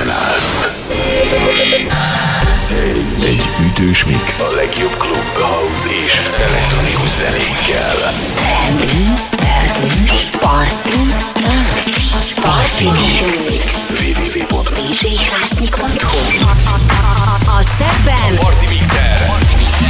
Készen. Egy ütős mix. A legjobb klub, house és elektronikus zenékkel. Party Mix. www.djhlásnyik.hu A, a, a, a, a, a, a, a, a, a, a, a, a,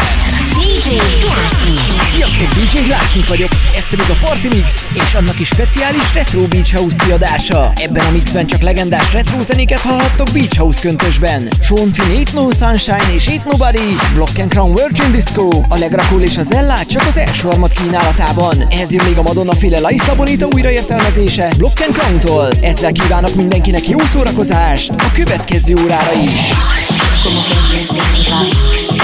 a, DJ Glassnik. Sziasztok, DJ Glassnik vagyok, ez pedig a Party Mix, és annak is speciális Retro Beach House kiadása. Ebben a mixben csak legendás retro zenéket hallhattok Beach House köntösben. Sean Finn, Ain't No Sunshine és Ain't Nobody, Block and Crown Virgin Disco, a Legrakul és az Ella csak az első harmad kínálatában. Ehhez jön még a Madonna féle La Isla Bonita újraértelmezése Block and Crown-tól. Ezzel kívánok mindenkinek jó szórakozást a következő órára is. Como que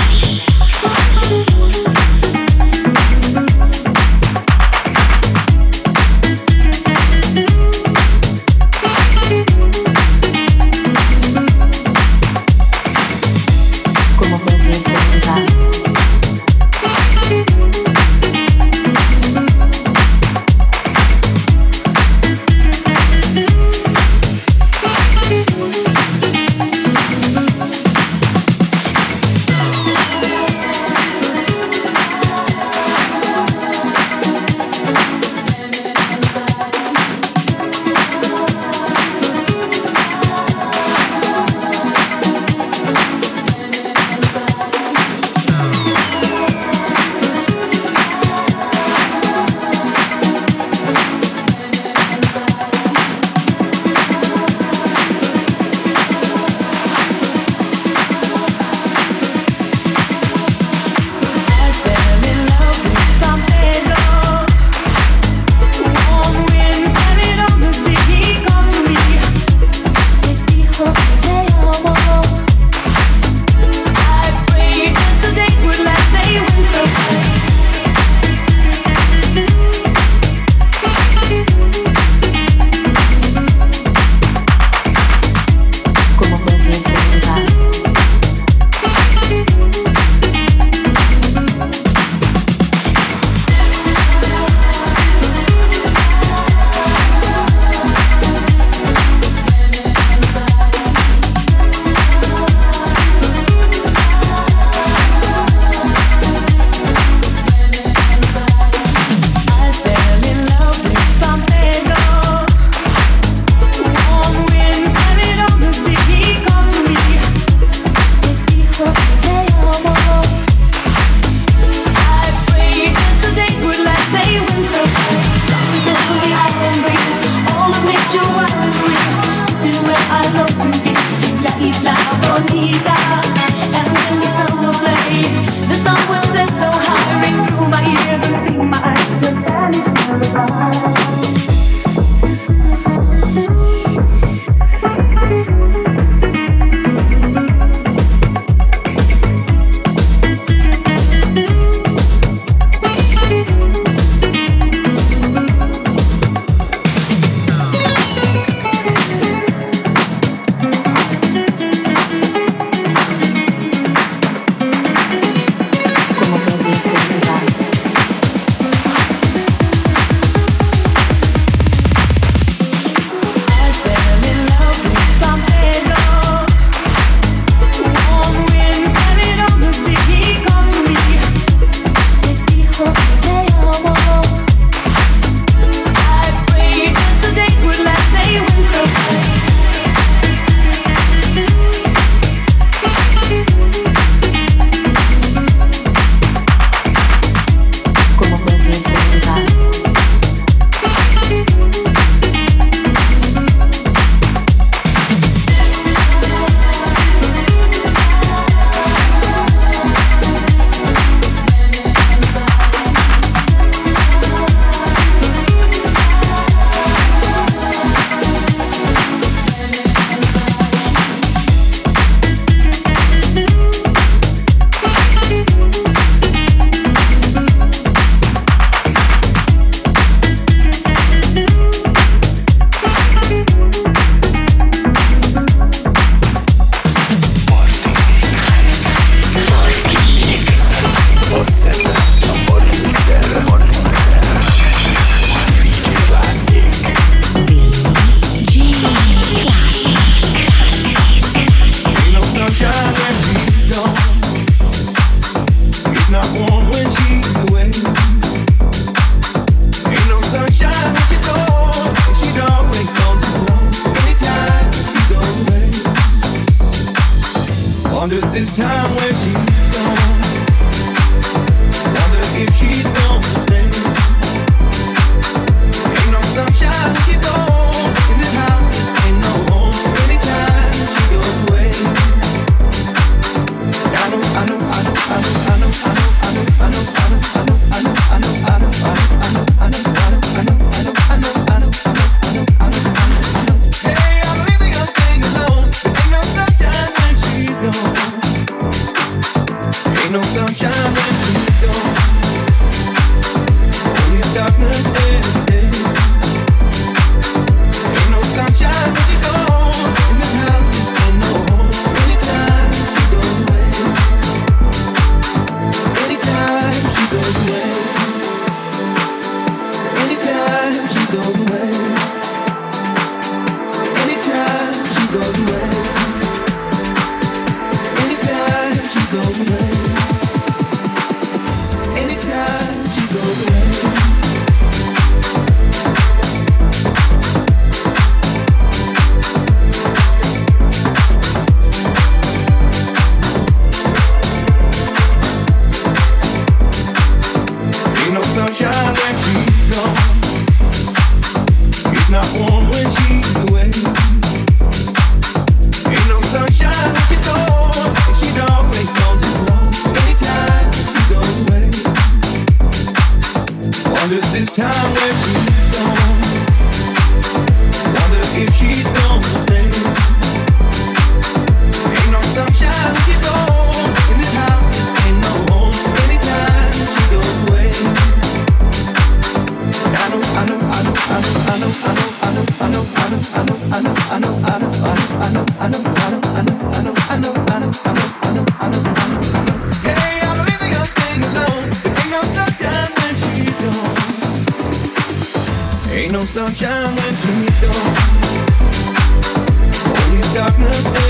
darkness.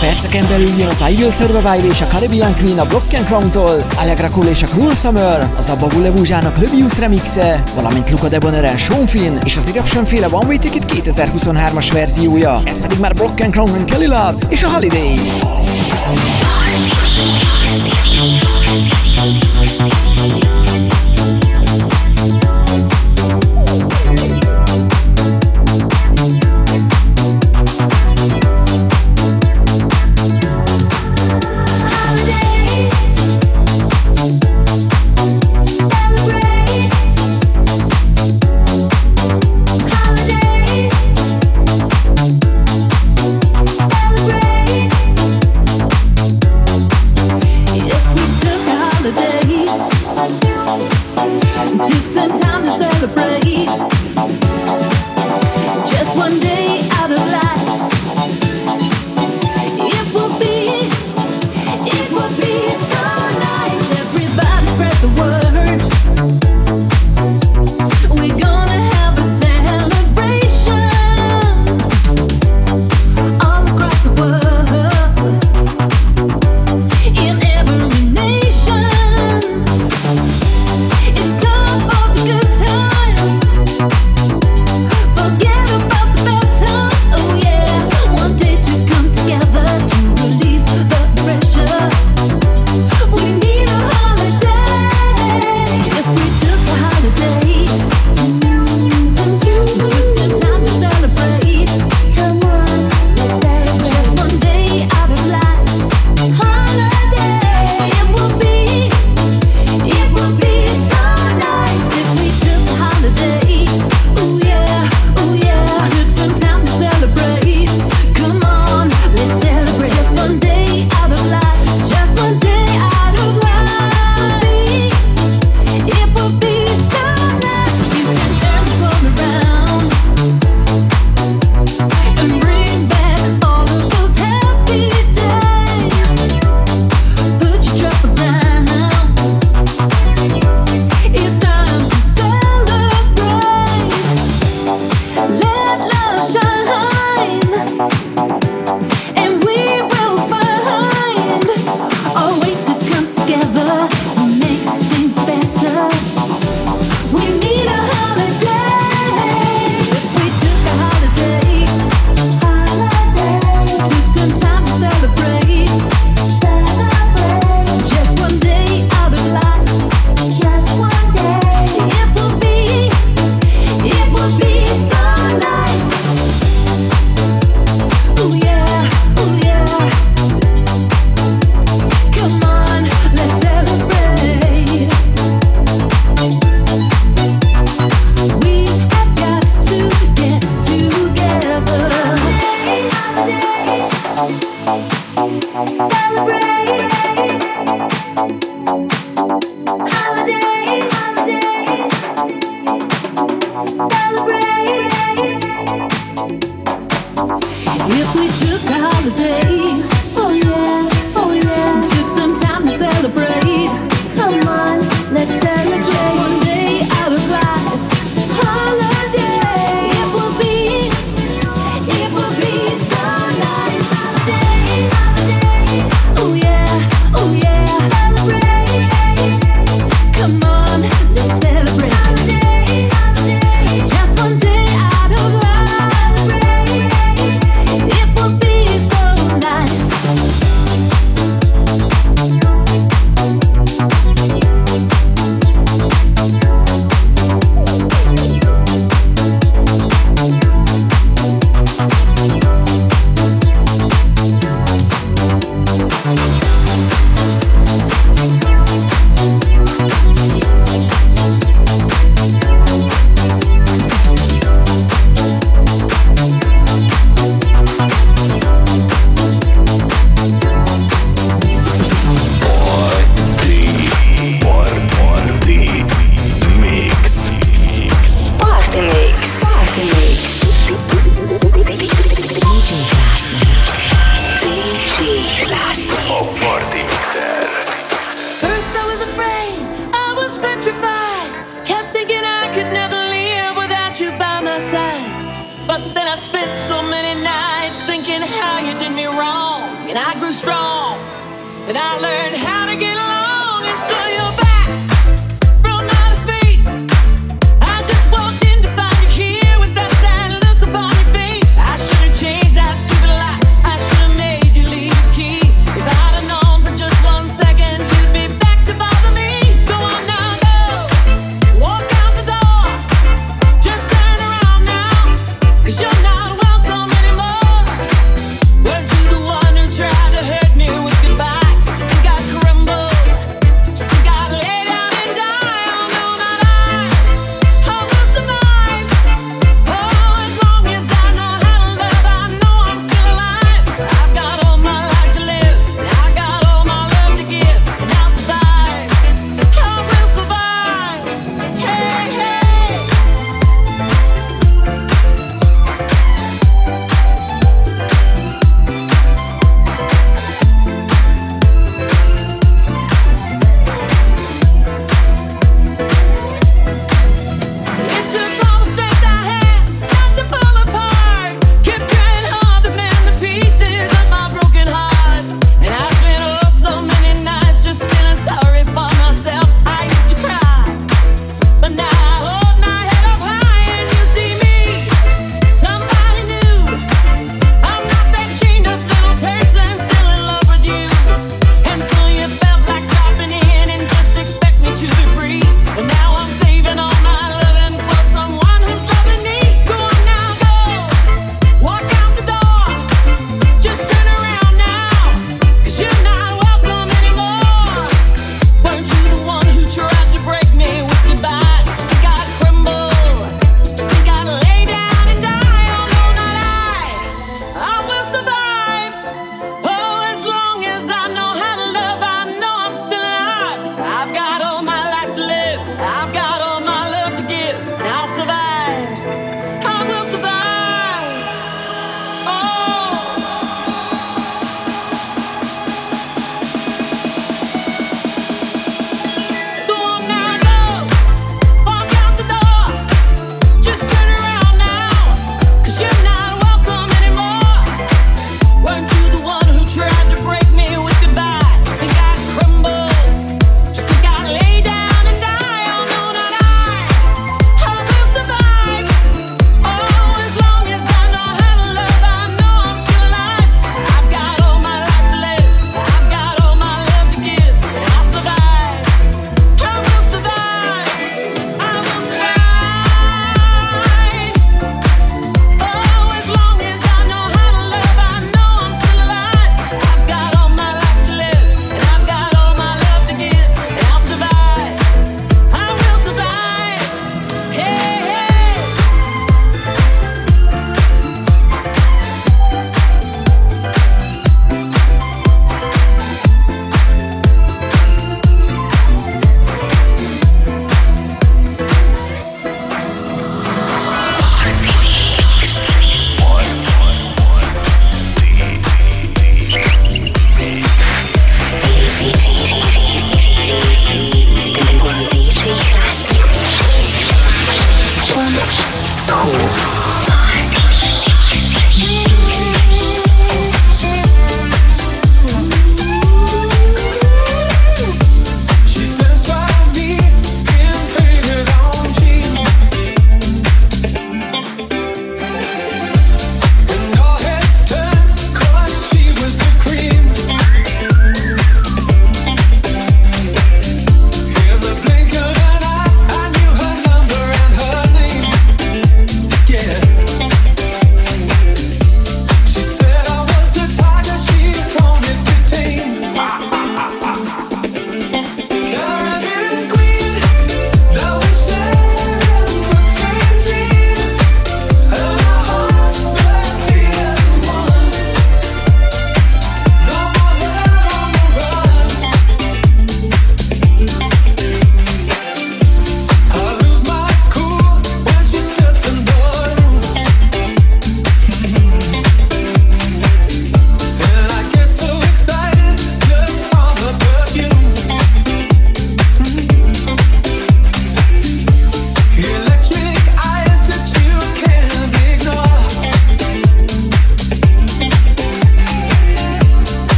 perceken belül jön az I Will és a Caribbean Queen a Block and Crown-tól, Allegra Cole és a Cruel Summer, az Abba Vulevúzsának Löbius remixe, valamint Luca de Boneren Sean Finn és az Eruption féle One Way Ticket 2023-as verziója, ez pedig már Block and Crown Kelly Love és a Holiday. Holiday.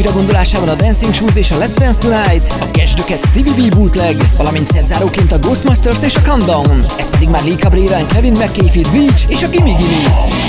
DJ Plastic újra gondolásában a Dancing Shoes és a Let's Dance Tonight, Cash the Stevie B bootleg, valamint szetzáróként a Ghostmasters és a Countdown. Ez pedig már Lee Cabrera Kevin McKay Beach és a Gimme Gimme.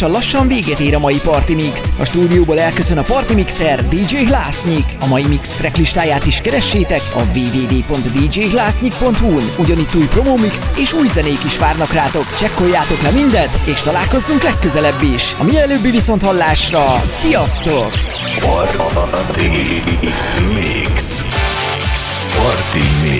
lassan-lassan véget ér a mai Party Mix. A stúdióból elköszön a Party Mixer DJ Glásznyik. A mai mix tracklistáját is keressétek a www.djglásznyik.hu-n. Ugyanitt új promomix és új zenék is várnak rátok. Csekkoljátok le mindet, és találkozzunk legközelebb is. A mielőbbi viszont hallásra. Sziasztok! Party Mix Party Mix